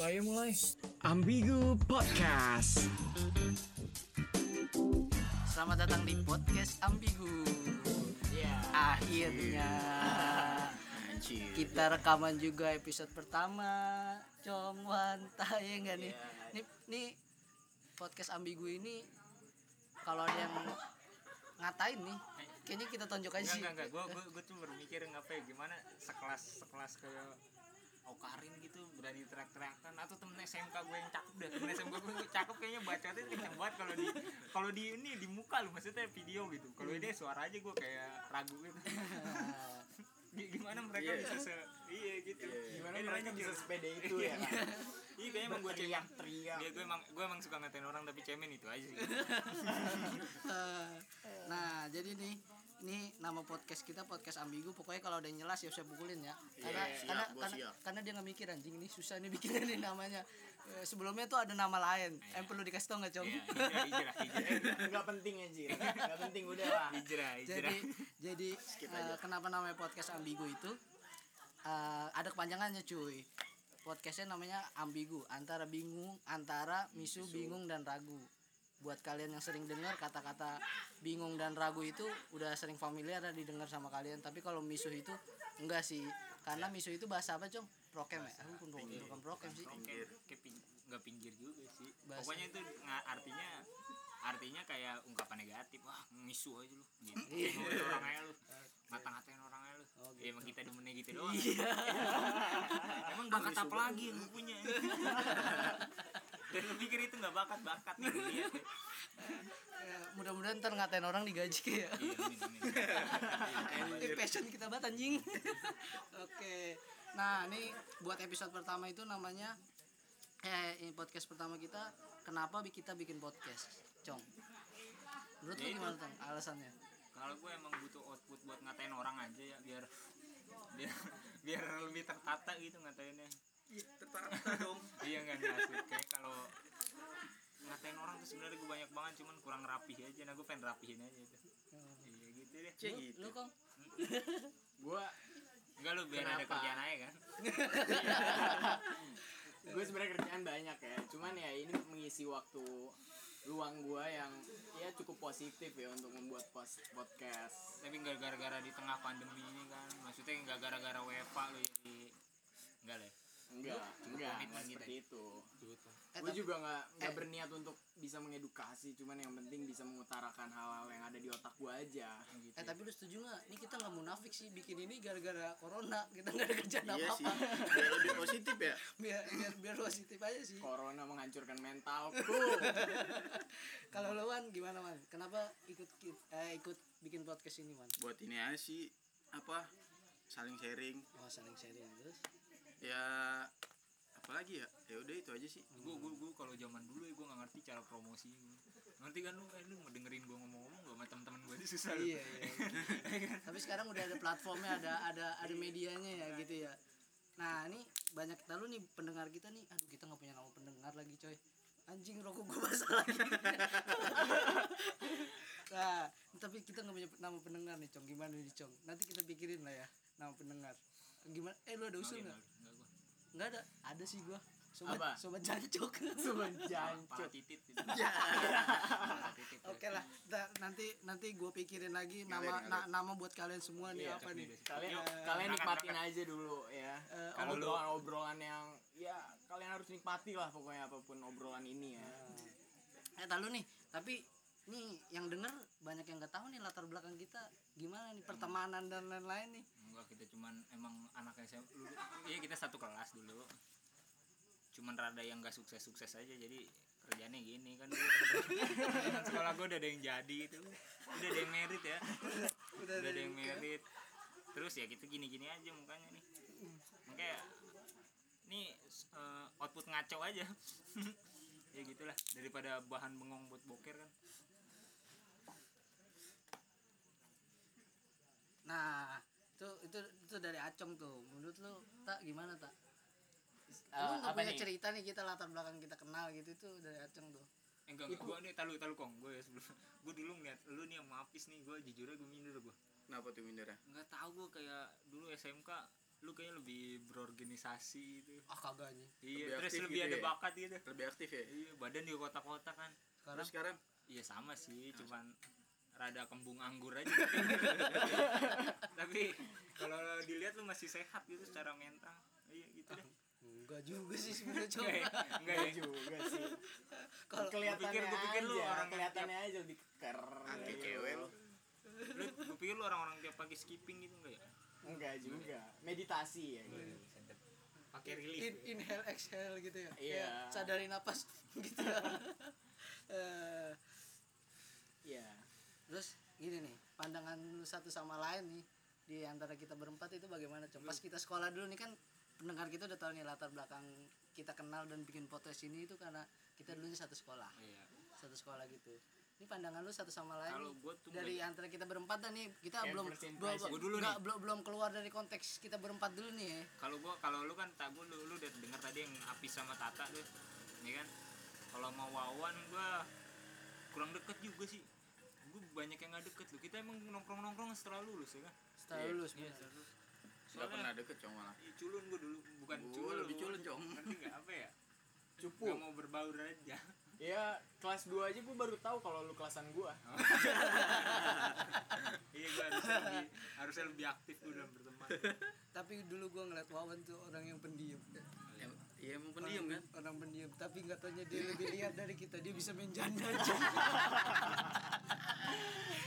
So ayo mulai. Ambigu Podcast. Selamat datang di podcast Ambigu. Ya. Akhirnya Anjir. kita rekaman juga episode pertama. Cong Wanta ya enggak nih? Nih, nih podcast Ambigu ini kalau ada yang ngatain nih, kayaknya kita tonjok aja Enggak, sih. enggak, enggak. Gue gue tuh berpikir ngapa ya gimana sekelas sekelas kayak Okarin gitu berani teriak-teriakan. Atau temen SMK gue yang cakep dah temen SMK gue yang cakep kayaknya bacotnya kenceng banget kalau di kalau di ini di muka lu maksudnya video gitu. Kalau ini suara aja gue kayak ragu gitu. Gimana mereka Iya. bisa se iya gitu. Gimana Kayak mereka bisa sepede itu ya? iya kayaknya emang gue cemen. Teriak-teriak. Iya, gue emang gue emang suka ngatain orang tapi cemen itu aja sih. Nah, jadi nih ini nama podcast kita podcast ambigu. Pokoknya kalau yang nyelas ya saya pukulin ya. Karena Iya, siap, karena karena, siap. karena dia nggak mikir anjing ini susah nih bikinnya nih namanya. Eh, sebelumnya tuh ada nama lain. Yang perlu dikasih tau nggak Iya, hijrah hijrah hijrah. Enggak penting anjir. Enggak penting udah lah. hijrah hijrah. Jadi jadi eh, kenapa namanya podcast ambigu itu? Eh, ada kepanjangannya cuy. Podcastnya namanya ambigu antara bingung antara misu. bingung dan ragu buat kalian yang sering dengar kata-kata bingung dan ragu itu udah sering familiar dan didengar sama kalian. Tapi kalau misu itu enggak sih. Karena misu itu bahasa apa cong prokem ya? Aku bukan prokem, bukan prokem sih. Kayak kayak ping, nggak pinggir juga sih. Bahasa- pokoknya itu artinya artinya kayak ungkapan negatif. Wah misu aja lu. Gitu. Iya. Orang aja lu. Ngata-ngatain orang aja lu. Oh, ya, emang kita demennya gitu doang. Iya. Emang bakat apa lagi yang punya dan lu pikir itu nggak bakat bakat nih lu ya. Ya, mudah-mudahan ntar ngatain orang digaji ya iya Ini passion kita banget anjing. Oke. Nah, ini buat episode pertama itu namanya eh ini podcast pertama kita kenapa kita bikin podcast, Cong? Menurut lu Ya, itu. gimana, Tong? Alasannya? kalau gue emang butuh output buat ngatain orang aja ya biar biar biar lebih tertata gitu ngatainnya Iya, tertata dong. iya nggak nggak asli kayak kalau ngatain orang tuh sebenarnya gue banyak banget cuman kurang rapih aja nah gue pengen rapihin aja itu iya gitu deh Cek Lu, gitu. lu Kong? Gua enggak lu biar ada kerjaan aja kan gue sebenarnya kerjaan banyak ya. Cuman ya ini mengisi waktu luang gua yang ya cukup positif ya untuk membuat pos- podcast. tapi nggak gara-gara di tengah pandemi ini kan maksudnya nggak gara-gara WFA lu jadi enggak lah ya? Enggak, enggak, enggak seperti itu. Eh, gue juga nggak nggak eh. berniat untuk bisa mengedukasi, cuman yang penting bisa mengutarakan hal-hal yang ada di otak gue aja. Gitu. Eh tapi lu setuju nggak? Ini kita nggak munafik sih bikin ini gara-gara corona. Kita nggak ada kerjaan Iya sih, apa-apa. biar lebih positif ya. biar biar biar positif aja sih. Corona menghancurkan mentalku. Kalau lu Wan gimana man? Kenapa ikut eh, ikut bikin podcast ini man? Buat ini aja sih apa saling sharing Oh saling sharing terus. Ya apalagi ya ya udah itu aja sih gue gue gue kalau zaman dulu ya gue nggak ngerti cara promosi ngerti kan lu eh lu mau dengerin gue ngomong-ngomong gak sama temen-temen gue aja susah. Iya, iya. Tapi sekarang udah ada platformnya, ada ada ada medianya ya gitu ya. Nah, ini banyak kita lu nih pendengar kita nih. Aduh, kita nggak punya nama pendengar lagi, coy. Anjing rokok gua basah lagi. nah, tapi kita nggak punya nama pendengar nih, Cong. Gimana nih, Cong? Nanti kita pikirin lah ya nama pendengar. Gimana? Eh, lu ada usul nggak? Enggak Nggak ada. Ada sih gua. Sobat, Apa? sobat jancuk. titit gitu. Pala titit. Oke lah, nanti nanti gue pikirin lagi Ngalir, nama ngalir. na- nama buat kalian semua nih Iya, apa nih? Kalian Yuk, kalian nikmatin aja dulu ya. Eh, Kalau lu- obrolan-obrolan yang ya kalian harus nikmati lah pokoknya apa pun obrolan ini ya. Eh tahu nih, tapi nih yang denger banyak yang nggak tahu nih latar belakang kita gimana nih pertemanan dan lain-lain nih. Enggak kita cuman emang anak SM lu iya kita satu kelas dulu. Cuman rada yang gak sukses-sukses aja jadi kerjanya gini kan. Dulu sekolah gue udah ada yang jadi itu. Udah ada yang merit ya. Udah, ada yang merit. terus ya gitu gini-gini aja mukanya nih. Makanya ini eh, output ngaco aja. Ya gitulah daripada bahan bengong buat boker kan. Nah, itu itu itu dari Acong tuh. Menurut lu tak gimana tak? Eh, lu nggak apa punya nih? cerita nih kita latar belakang kita kenal gitu itu dari Acong tuh. Enggak enggak. Gue nih talu talu kong. Gue ya sebelum gue dulu ngeliat lu nih yang mapis nih. Gue jujur aja gue minder gue kenapa tuh mindernya nggak tahu gue kayak dulu SMK lu kayaknya lebih berorganisasi gitu. Ah kagak anjing. Iya Lebih terus lebih gitu ada ya? bakat gitu. Lebih aktif ya? Iya badan juga kotak-kotak kan. Sekarang? Terus sekarang? Iya sama sih cuman rada kembung anggur aja tapi kalau dilihat lu masih sehat gitu secara mental. Iya gitu deh. Enggak juga sih sebenarnya enggak coba ya? Enggak ya? Juga sih. Kalau kelihatannya pikir- gua pikir lu aja, orang kelihatannya aja lebih keker. Angke gitu. cewek lu. lu gua pikir lu orang-orang tiap pagi skipping gitu enggak ya? Enggak juga. Meditasi ya gitu. pakai relief. In, inhale exhale gitu ya? Iya. Ya, sadari napas gitu ya? Eh, iya terus gini nih pandangan lu satu sama lain nih di antara kita berempat itu bagaimana? Coba pas kita sekolah dulu nih kan pendengar kita udah tahu nih latar belakang kita kenal dan bikin podcast ini itu karena kita dulunya satu sekolah. Iya. Satu sekolah gitu. Ini pandangan lu satu sama lain Kalau gua tuh dari antara kita berempat dan nih kita belum belum dulu nih. belum belum keluar dari konteks kita berempat dulu nih ya. Kalau gua kalau lu kan tak gua lu, lu udah dengar tadi yang Apis sama Tata tuh ini kan? Kalau mau Wawan gua kurang deket juga sih banyak yang nggak deket lu kita emang nongkrong nongkrong setelah lulus ya kan? Setelah Iya. lulus iya setelah lulus. Pernah deket cong malah. Ih, culun gua dulu. Bukan Gua culun. lebih culun, Cong. ngerti nggak apa ya? Cupu. Nggak mau berbaur aja. Ya kelas 2 aja gue baru tahu kalau lu kelasan gua. Iya gua harusnya lebih harusnya lebih aktif gua dalam berteman. Tapi dulu gua ngeliat Wawan tuh orang yang pendiam iya emang pendiam kan? orang pendiam tapi nggak taunya dia lebih lihat dari kita dia bisa main janda aja.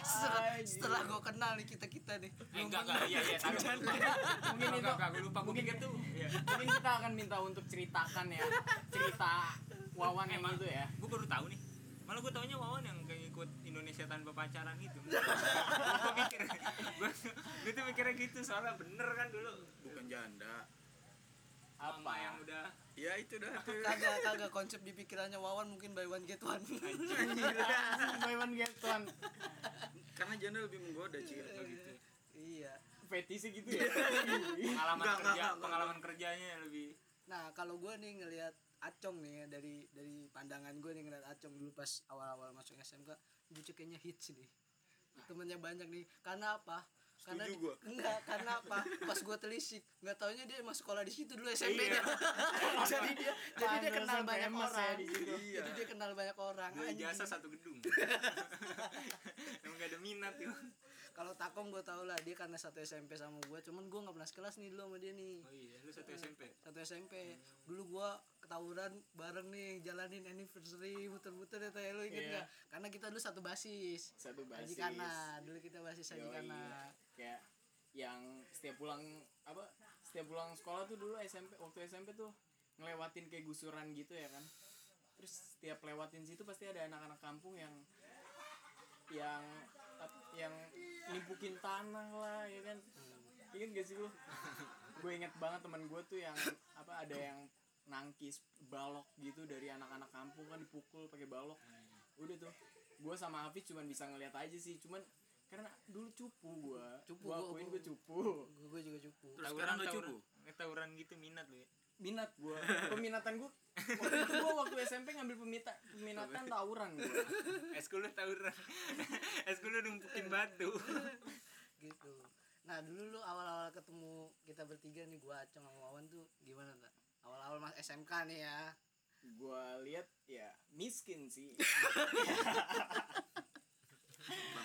Setelah, setelah gue kenal nih kita kita nih eh, enggak enggak iya iya lupa mungkin enggak itu enggak gua lupa pikir tuh. iya. Mungkin kita akan minta untuk ceritakan ya cerita Wawan yang Emang. itu ya. gue baru tahu nih. Malah gue taunya Wawan yang kayak ikut Indonesia tanpa pacaran gitu. Gue mikir gue gue tuh mikirnya gitu soalnya bener kan dulu. Bukan janda. Apa? yang udah ya itu dah tuh kagak kagak konsep di pikirannya Wawan mungkin buy one get one. Buy one get one. Karena janda lebih menggoda sih gitu. iya. Fetishnya gitu ya? Pengalaman Enggak, kerja enggak, pengalaman kerjanya lebih nah kalau gue nih ngelihat Acong nih ya, dari dari pandangan gue nih ngeliat Acong dulu pas awal-awal masuk SMK bocah kayaknya hits nih. Temennya banyak nih. Karena apa karena Setuju di- gua. enggak karena apa? Pas gue telisik. Nggak taunya dia emang sekolah di situ dulu SMP nya jadi dia jadi dia kenal banyak ya orang. di situ. jadi dia kenal banyak orang. Anjing. jasa satu gedung. Emang gak ada minat ya kalau Takom gue tau lah dia karena satu SMP sama gue cuman gue nggak pernah sekelas nih dulu sama dia nih. Oh iya lu satu SMP satu SMP dulu gue ketawuran bareng nih jalanin anniversary muter-muter ya tanya lu inget Iya. nggak? Karena kita dulu satu basis. Satu basis. Kana. Dulu kita basis Haji Yoi. Kayak yang setiap pulang apa setiap pulang sekolah tuh dulu SMP waktu SMP tuh ngelewatin kayak gusuran gitu ya kan. Terus setiap lewatin situ pasti ada anak-anak kampung yang yang yang nimpukin tanah lah ya kan. Inget gak sih lu? Gue inget banget teman gue tuh yang apa ada yang nangkis balok gitu dari anak-anak kampung kan dipukul pakai balok. Udah tuh gue sama Hafiz cuman bisa ngeliat aja sih cuman karena dulu cupu gue Cupu, gue gua- akuin gua- cupu. gue juga cukup Terus sekarang lu tawuran. cupu? Eh, tawuran gitu minat lu ya? Minat gue peminatan gue waktu itu gue waktu SMP ngambil pemita peminatan tawuran gue eskul lu tawuran. Eskul lu numpukin batu. Gitu. Nah dulu lu awal-awal ketemu kita bertiga nih gue Acong sama Wawan tuh gimana tak awal-awal mas SMK nih ya. Gue lihat ya miskin sih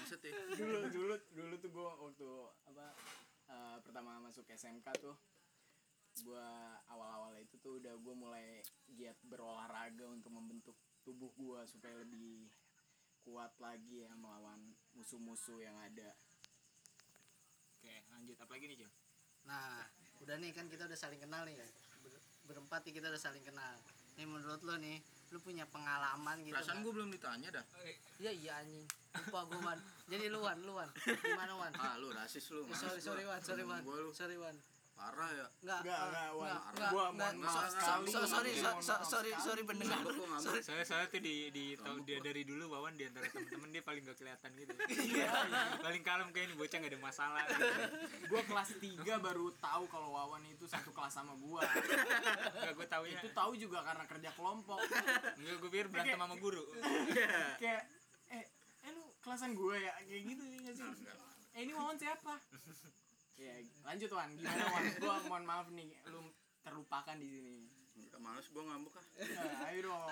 bangset ya dulu dulu dulu tuh gue waktu apa eh, pertama masuk SMK tuh gue awal-awal itu tuh udah gue mulai giat berolahraga untuk membentuk tubuh gue supaya lebih kuat lagi ya melawan musuh-musuh yang ada. Oke lanjut. Apa lagi nih Jom nah udah nih kan kita udah saling kenal nih. Ber- berempat nih kita udah saling kenal. Nih menurut lo nih lu punya pengalaman gitu perasaan nggak? gue belum ditanya dah. Iya iya anjing. Lupa gue Wan. Jadi lu Wan, lu Wan. Gimana Wan? ah lu rasis lu Eh, sorry sorry Wan, sorry Wan. Sorry Wan. parah ya Enggak, Enggak, ah, enggak, Wan. enggak, Gua enggak, enggak. sorry, sorry, sorry pendengar. Gua saya saya tuh di di tahu dia gua. dari dulu Wawan di antara temen-temen dia paling gak kelihatan gitu paling kalem kayak ini bocah gak ada masalah gitu. gue kelas 3 baru tahu kalau Wawan itu satu kelas sama gue Gak gue taunya itu tahu juga karena kerja kelompok Enggak gue pikir berantem sama guru kayak eh lu kelasan gue ya kayak gitu ya nggak sih? Eh ini Wawan siapa? Ya lanjut wan. Gimana wan? Gua mohon maaf nih lu terlupakan di sini. Nggak males gue ngambek ah. Nah, ayo dong.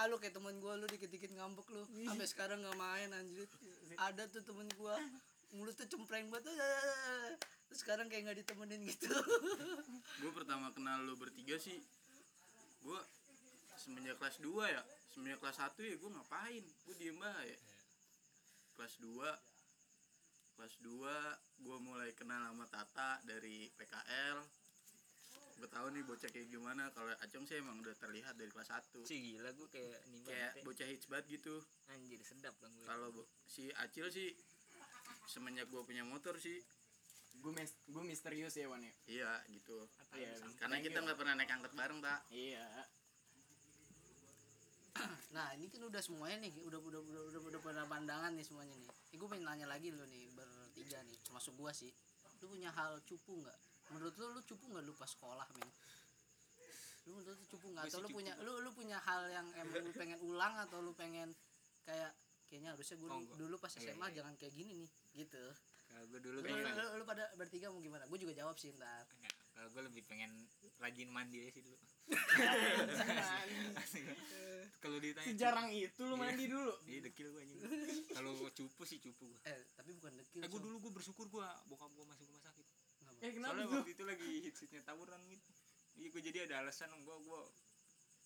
Ah lu kayak temen gue lu dikit-dikit ngambek lu. Sampai sekarang nggak main anjir. Ada tuh temen gue mulutnya cempreng banget terus sekarang kayak nggak ditemenin gitu. Gue pertama kenal lu bertiga sih gue semenjak kelas 2 ya. Semenjak kelas 1 ya gue ngapain? Gue diem aja kelas 2 kelas 2 gue mulai kenal sama Tata dari PKL gue tahu nih bocah kayak gimana. Kalau Acong sih emang udah terlihat dari kelas 1 sih gila gue kayak nih kayak ya. bocah hits banget gitu. Anjir sedap dong gue kalau si Acil sih semenjak gue punya motor sih. Gue mis gue misterius ya wan ya? Iya gitu. Apa Iya, ya karena kita nggak pernah naik angkot bareng tak iya nah ini kan udah semuanya nih udah udah udah udah, udah pada pandangan nih semuanya nih. Eh, gue pengen nanya lagi lu nih bertiga nih termasuk gua sih. Lu punya hal cupu nggak? Menurut lu lu cupu nggak lu pas sekolah men? Lu menurut lu cupu nggak? Atau lu cupu. punya lu lu punya hal yang emang lu pengen ulang atau lu pengen kayak kayaknya harusnya gue Oh, dulu pas Iya, SMA iya. jangan kayak gini nih gitu. Kalau gue dulu lu, lu, lu- lu pada bertiga mau gimana? Gue juga jawab sih ntar. Kalau gue lebih pengen rajin mandi aja sih dulu kalau ditanya sejarang itu lu Iya. mandi dulu. Dia dekil gue anjing. Kalau cupu sih cupu gue eh tapi bukan dekil eh gue dulu gue bersyukur gue bokap gue masuk rumah sakit. Kenapa? eh kenapa soalnya waktu itu lagi hits-hitsnya tawuran gitu. Iya gue jadi ada alasan gue gue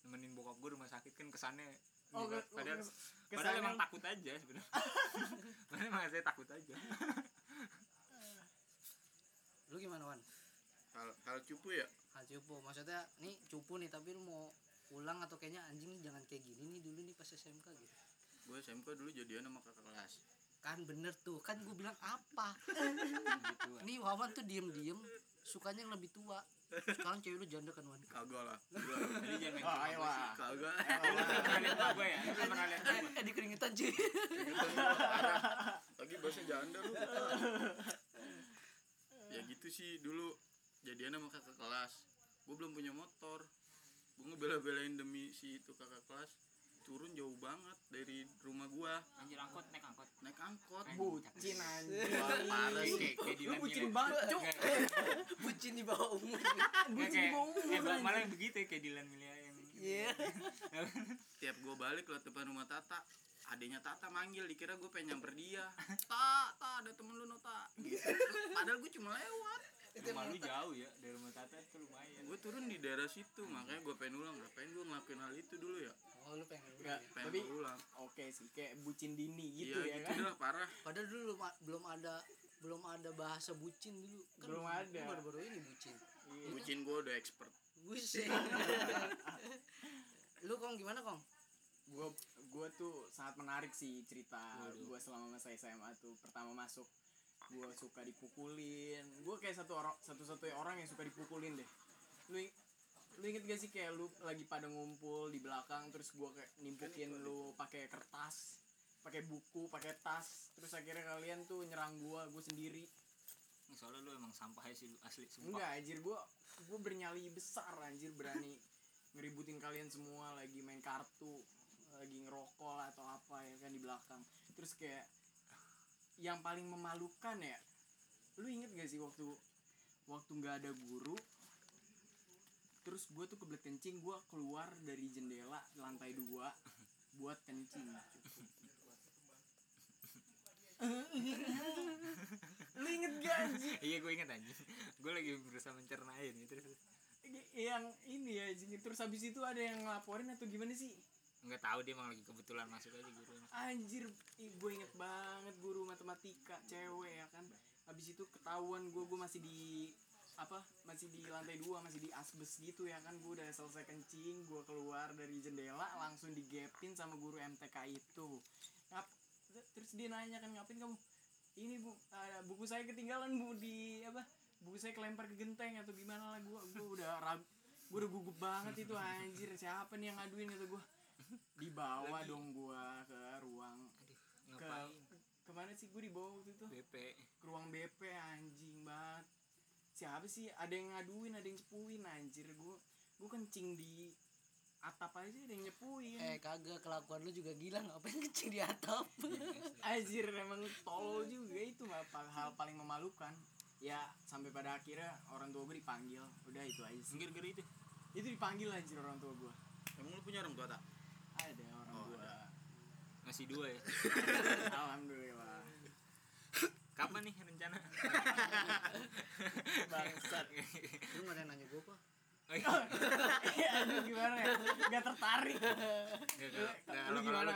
nemenin bokap gue rumah sakit kan kesannya Oh, ke- padahal kes- padahal kesannya- emang takut aja sebenarnya. Padahal emang saya takut aja. Lu gimana wan? Kalau kalau cupu ya cupu. Maksudnya nih cupu nih tapi lu mau ulang atau kayaknya anjing nih jangan kayak gini nih dulu nih pas SMK gitu. Gue SMK dulu jadian sama kakak kelas. Kan bener tuh kan gue bilang apa? Nih Wawan tuh diem diem sukanya yang lebih tua. Sekarang cewek lu janda kan Wan? Kagak lah. Jadi jangan main oh ayo wah kagak. Lu pernah lihat gue ya? Pernah lihat eh, eh di keringetan cuy. Lagi bahasa janda lu. Ya gitu sih dulu jadian sama kakak kelas gue belum punya motor. Gue ngebela-belain demi si itu kakak kelas. Turun jauh banget dari rumah gua. Anjir angkot naik angkot. Naik angkot. Bucin anjing. Wah, parah Kayak- sih kayak lu bucin banget. Cuk. Bucin di bawah umur. Bucin di kayak bawah umur eh anjing. malah yang begitu ya kayak Dylan Milia yang iya. tiap gue balik lewat depan rumah Tata adanya Tata manggil dikira gue pengen nyamper dia. Tak tak ada temen lu nota gitu. padahal gue cuma lewat rumah lu jauh ya dari rumah Tata itu lumayan. Gue turun di daerah situ makanya gue pengen ulang. Ngapain gue ngelakuin hal itu dulu ya? Oh lu pengen ulang ya? pengen tapi ulang. oke sih kayak bucin dini gitu iya ya gitu kan? dah parah. Padahal dulu belum ada belum ada bahasa bucin dulu. Kan Belum ada. baru-baru ini bucin. Iya. bucin gue udah expert. Buset lu kong gimana kong? Gue gue tuh sangat menarik sih cerita gue selama masa SMA tuh pertama masuk gue suka dipukulin. Gue kayak satu orang satu satunya orang yang suka dipukulin deh. Lu lu inget gak sih kayak lu lagi pada ngumpul di belakang terus gue kayak nimpukin lu pakai kertas pakai buku pakai tas terus akhirnya kalian tuh nyerang gue gue sendiri. Soalnya lu emang sampah aja sih asli sumpah. Enggak anjir gue gue bernyali besar anjir berani ngeributin kalian semua lagi main kartu lagi ngerokok atau apa ya kan di belakang. Terus kayak yang paling memalukan ya? Lu inget gak sih waktu waktu nggak ada guru terus gue tuh kebelet kencing gue keluar dari jendela lantai dua buat kencing. Lu inget gak anjir iya gue inget anjing. Gue lagi berusaha mencerna ini terus yang ini ya anjing. terus habis itu ada yang ngelaporin atau gimana sih nggak tahu dia emang lagi kebetulan masuk aja gurunya anjir gue inget banget guru matematika cewek ya kan? Habis itu ketahuan gue gue masih di apa masih di lantai dua masih di asbes gitu ya kan? Gue udah selesai kencing gue keluar dari jendela langsung digepin sama guru MTK itu. Ngap, terus dia nanya kan ngapain kamu? Ini bu ada buku saya ketinggalan bu di apa buku saya kelempar ke genteng atau gimana lah gue gue udah rag gue udah gugup banget itu anjir. Siapa nih yang ngaduin? gitu gue dibawa dong gue ke ruang. Ke ngapain? ke mana sih gue dibawa waktu itu? BP ke ruang BP anjing banget. Siapa sih? Ada yang ngaduin ada yang cepuin anjir. Gue gue kencing di atap aja ada yang nyepuin. Eh kagak kelakuan lu juga gila. Ngapain kecil di atap? Anjir emang tolol juga itu hal paling memalukan? Ya sampai pada akhirnya orang tua gue dipanggil. Udah itu aja sih. Itu. itu dipanggil anjir orang tua gue emang lu punya orang tua tak ada orang Oh, tua Ngasih dua ya. alhamdulillah. Kapan nih rencana? bangsat. Lu nggak ada nanya gue kok Oh, iya. aduh gimana ya? Nggak tertarik. Nggak, nggak, lu kalau gimana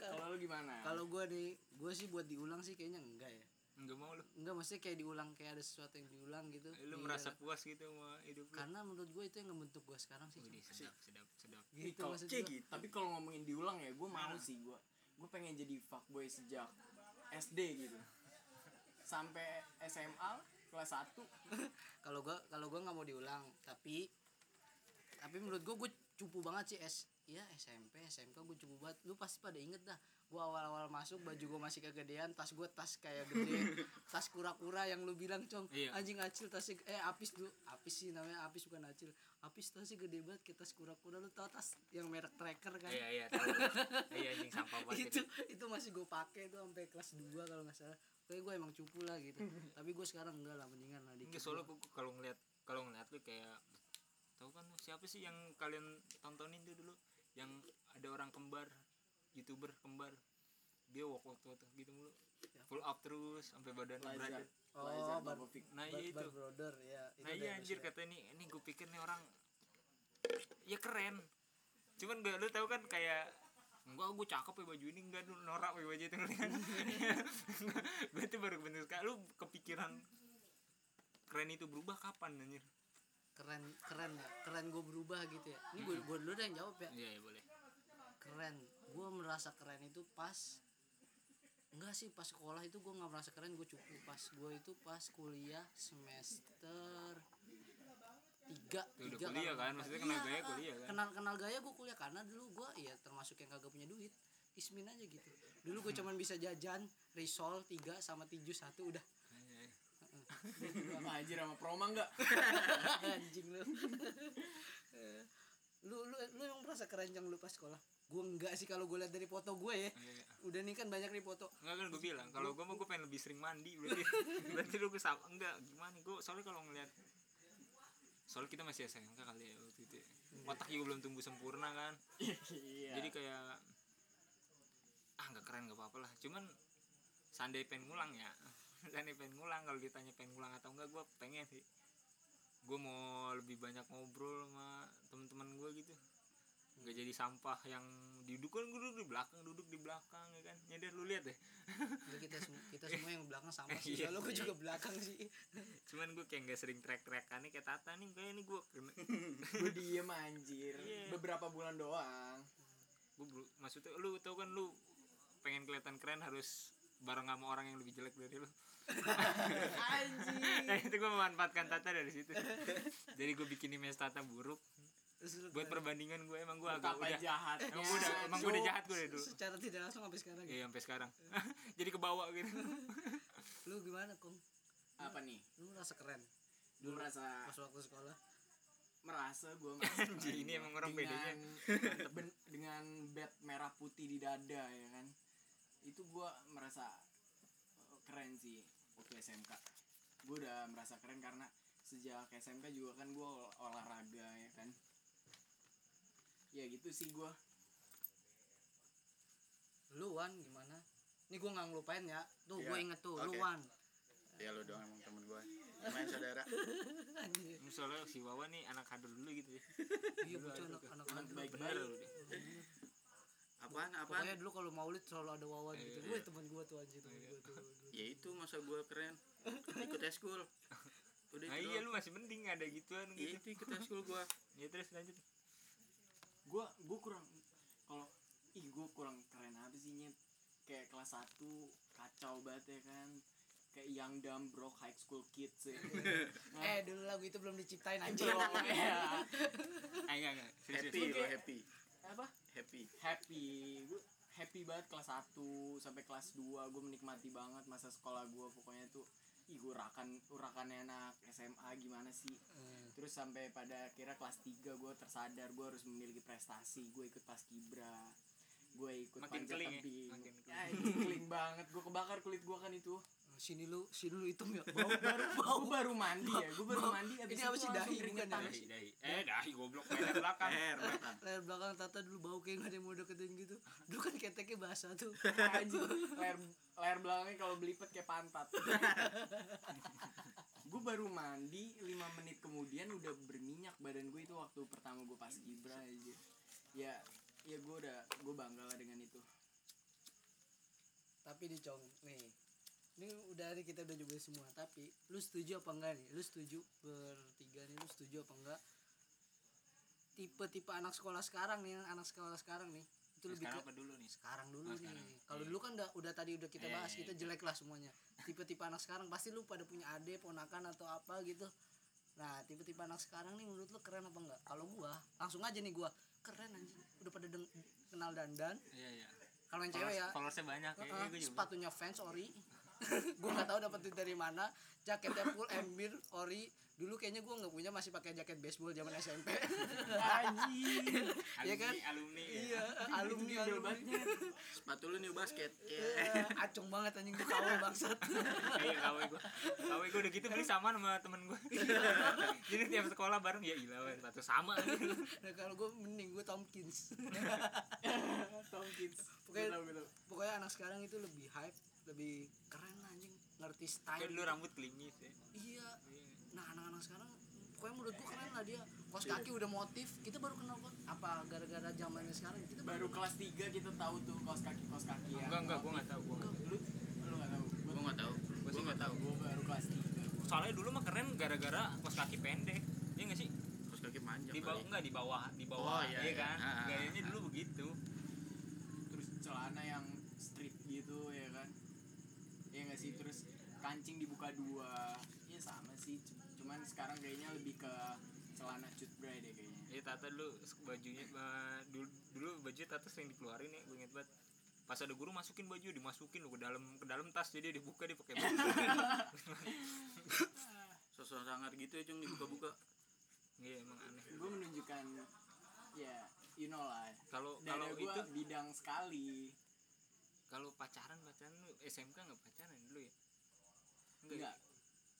kalau lu gimana? Kalau gue nih gue sih buat diulang sih kayaknya enggak ya Enggak mau lu. enggak maksudnya kayak diulang kayak ada sesuatu yang diulang gitu. Lu Iya. merasa puas gitu sama hidup lu. karena menurut gue itu yang ngebentuk gue sekarang sih Widih, sedap, sedap, sedap. Gitu kalau- maksud Cek gue gitu. Tapi kalau ngomongin diulang ya gue mau sih gue gue pengen jadi fuckboy sejak SD gitu. Sampai SMA kelas 1 kalau gue kalau gue nggak mau diulang tapi tapi menurut gue gue cupu banget sih S ya SMP SMK gue cupu banget. Lu pasti pada inget dah gue awal-awal masuk baju gue masih kegedean tas gue tas kayak gede tas kura-kura yang lu bilang cong Iya. anjing acil tasnya eh apis dulu apis sih namanya apis bukan acil. Apis tasnya gede banget kayak tas kura-kura lu tau tas yang merek tracker kan? Iya, iya, tahu. Iya, anjing sampah banget itu itu masih gue pakai tuh sampai kelas 2 kalau nggak salah. Kayak gue emang cupu lah gitu. Tapi gue sekarang enggak lah mendingan lah dikit. Soalnya gua gua kalau ngeliat kalau ngeliat lu kayak tahu kan siapa sih yang kalian tontonin tuh dulu? Yang ada orang kembar youtuber kembar. Dia walk walk walk gitu mulu. Full up terus sampai badannya Lazar berat Oh, Lazar bar- nah iya itu. brother ya itu nah iya anjir kata ini ini gue pikir nih orang ya keren. Cuman gak lu tahu kan kayak enggak gue cakep ya baju ini enggak norak ya baju itu. Kan gue tuh baru bener sekali. Lu kepikiran keren itu berubah kapan anjir? Keren keren ya keren gue berubah gitu ya. Ini gue gue dulu deh yang jawab ya. Iya iya boleh keren. Gue merasa keren itu pas enggak sih pas sekolah itu gue nggak merasa keren gue cukup. Pas gue itu pas kuliah semester tiga udah tiga kuliah kan? maksudnya kenal Iya, gaya kuliah kan? Kenal kenal gaya gue kuliah karena dulu gue ya termasuk yang kagak punya duit. Ismin aja gitu. Dulu gue cuman bisa jajan risol tiga sama tinju satu udah. Sama anjir sama proma enggak anjing lu. Lu lu lu emang merasa keren yang lu pas sekolah gue enggak sih kalau gue lihat dari foto gue ya. Iya, iya. udah nih kan banyak nih foto. Enggak kan gue bilang kalau gue mau gue pengen lebih sering mandi berarti berarti lu gue sama enggak gimana gue soalnya kalau ngeliat soalnya kita masih SMK kali ya waktu itu ya. otak juga belum tumbuh sempurna kan. Iya. Jadi kayak ah nggak keren nggak apa-apa lah. Cuman sandai pengen ngulang ya. Sandai pengen ngulang kalau ditanya pengen ngulang atau enggak gue pengen sih. Gue mau lebih banyak ngobrol sama teman-teman gue gitu nggak jadi sampah yang duduk kan gue duduk di belakang duduk di belakang ya kan? Nyadar lu lihat deh. Udah kita semua kita semua yang belakang sama sih. Iya. kalau gue juga belakang sih. Cuman gue kayak nggak sering trek trekan nih kayak Tata nih kayak ini gue kena. Gue diem anjir. Iya. beberapa bulan doang. Gue maksudnya lu tau kan lu pengen kelihatan keren harus bareng sama orang yang lebih jelek dari lu. Anjir nah itu gue memanfaatkan Tata dari situ. Jadi gue bikin image Tata buruk buat perbandingan gue emang gue agak udah. jahatnya. Emang gue udah emang gue udah jahat gue dulu. Secara tidak langsung sampai sekarang ya. iya sampai sekarang. Jadi kebawa gitu. Lu gimana kong apa nih? Lu merasa keren? Gue merasa pas waktu sekolah? Merasa gue merasa ini emang orang dengan, ben- dengan bed merah putih di dada ya kan? Itu gue merasa eh, keren sih waktu SMK gue udah merasa keren karena sejak SMK juga kan gue ol- olahraga ya kan ya gitu sih gue lu wan gimana? Ini gue nggak ngelupain ya. Tuh Iya, gue inget tuh lu oke. wan ya lu doang emang temen gue main saudara. Anjir. soalnya si Wawa nih anak hadir dulu gitu ya. Iya bocah anak anak anak baik bener. baik lu deh apaan apaan? Pokoknya dulu kalau maulid selalu ada wawan gitu. Iya. gue teman gue tuh anjir teman gue tuh ya itu masa gue keren. Ikut eskul udah nah iya lu masih mending ada gituan iya gitu. itu ikut eskul gue ya terus lanjut gue gue kurang kalau ih gue kurang keren apa sih nyet? Kayak kelas 1 kacau banget ya kan? Kayak young dumb broke high school kids ya. Nah, eh dulu lagu itu belum diciptain bro, ya. ah enggak enggak. Happy lo happy. Apa? Happy. Happy. Gue happy banget kelas 1 sampai kelas 2 gue menikmati banget masa sekolah gue pokoknya tuh ih gue urakan urakannya anak SMA gimana sih? Hmm. Terus sampai pada akhirnya kelas 3 gue tersadar gue harus memiliki prestasi. Gue ikut pas kibra. Gue ikut Makin panjat keling ya? tebing. Makin keling. ya, itu keling banget. Gue kebakar kulit gue kan itu. Sini lu sini lu hitam ya. Bau baru bau. baru mandi ya. Gue baru mandi abis Ini itu apa sih, dahi? bukan ya? dahi dahi. Eh dahi goblok. Leher belakang. Leher belakang. leher belakang tata dulu bau kayak gak ada yang mau deketin gitu. Dulu kan keteknya basah tuh. Leher leher belakangnya kalau belipet kayak pantat gue baru mandi 5 menit kemudian udah berminyak badan gue itu waktu pertama gue pas gibra aja. Ya ya gue udah gue bangga lah dengan itu. Tapi di cong nih. Ini udah nih kita udah coba semua tapi lu setuju apa enggak nih? Lu setuju bertiga nih lu setuju apa enggak? Tipe-tipe anak sekolah sekarang nih anak sekolah sekarang nih itu lebih sekarang ke apa dulu nih? Sekarang dulu Oh, nih kalau Iya. dulu kan udah udah tadi udah kita Iya, bahas iya, kita iya. jelek lah semuanya. Tipe-tipe anak sekarang pasti lu pada punya adik ponakan atau apa gitu. Nah tipe-tipe anak sekarang nih menurut lu keren apa enggak? Kalau gua langsung aja nih gua. Keren anjing. Udah pada deng- kenal dandan. Iya iya. Kalau yang cewek ya. followersnya banyak ya, gue juga. sepatunya fans ori gue nggak tahu dapetin dari mana. Jaketnya full embir ori. Dulu kayaknya gue nggak punya masih pakai jaket baseball zaman SMP anjing. Iya kan? alumni ya. iya alumni alumni. Banget sepatu lu new basket. Iya, acung banget anjing gue kawin bangsat. Iya kawe gue kawe gue udah gitu beli sama sama temen gue jadi tiap sekolah bareng ya weh, sepatu sama. Nah kalau gue mending gue Tomkins. Tom Kids Pokoknya- pokoknya anak sekarang itu lebih hype lebih keren anjing ngerti style. Kayak dulu rambut klimis ya. Iya. Nah anak-anak sekarang pokoknya menurut gue keren lah dia. Kos kaki udah motif kita baru kenal kok. Apa gara-gara zamannya sekarang kita baru kelas 3 kita tahu tuh kaos kaki kaos kaki ya. Enggak enggak gue nggak tahu gue nggak tahu. lu lu nggak tahu? Gua nggak tahu. Gua gua sih nggak tahu. gue baru kelas 3 soalnya dulu mah keren gara-gara kos kaki pendek. Iya nggak sih? Terus kaki panjang di bawah enggak di bawah di bawah Oh, iya, iya iya. kan? Ah, ah, gayanya ah. dulu begitu. Terus celana yang strip gitu ya kan ya nggak sih terus kancing dibuka dua. Ya sama sih. Cuman sekarang kayaknya lebih ke celana cut bray deh kayaknya. Iya Tata dulu bajunya eh, dulu, dulu baju Tata sering dikeluarin ya gue inget banget. Pas ada guru masukin baju dimasukin lu ke dalam ke dalam tas jadi dibuka dia pakai baju. Sosok sangar gitu ya cung dibuka-buka. Iya emang aneh. Gue menunjukkan ya you know lah. Kalau kalau itu bidang sekali. Kalau pacaran pacaran lu SMK nggak pacaran dulu ya enggak.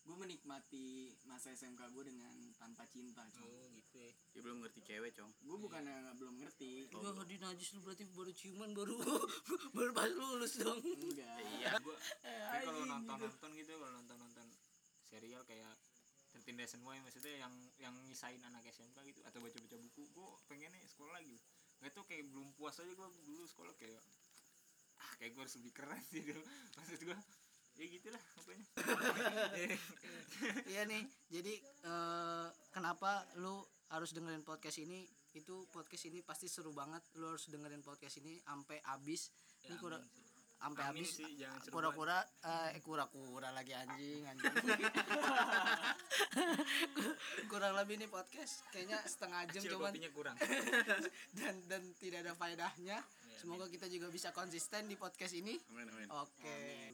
Gue menikmati masa SMK gue dengan tanpa cinta oh gitu ya. Dia belum ngerti cewek cong. Gue bukan yang belum ngerti. Ya di najis lu berarti baru ciuman baru baru pas lulus dong. enggak. Iya. Gua tapi kalau nonton nonton gitu. kalau nonton nonton serial kayak tertindas semua ya maksudnya yang yang ngisain anak SMK gitu atau baca baca buku gue pengennya sekolah lagi. Nggak tuh kayak belum puas aja gue dulu sekolah kayak ah kayak gue harus lebih keren sih dulu maksud gue ya gitulah pokoknya Iya nih. Jadi eh, kenapa lu harus dengerin podcast ini? Itu podcast ini pasti seru banget. Lu harus dengerin podcast ini sampai habis. Ini Ya, kurang amin sih. sampai habis. seru Pura-pura eh kura-kura lagi anjing anjing. kurang lebih nih podcast kayaknya setengah jam Kecil cuman kurang dan dan tidak ada faedahnya. Semoga kita juga bisa konsisten di podcast ini. amin amin Oke.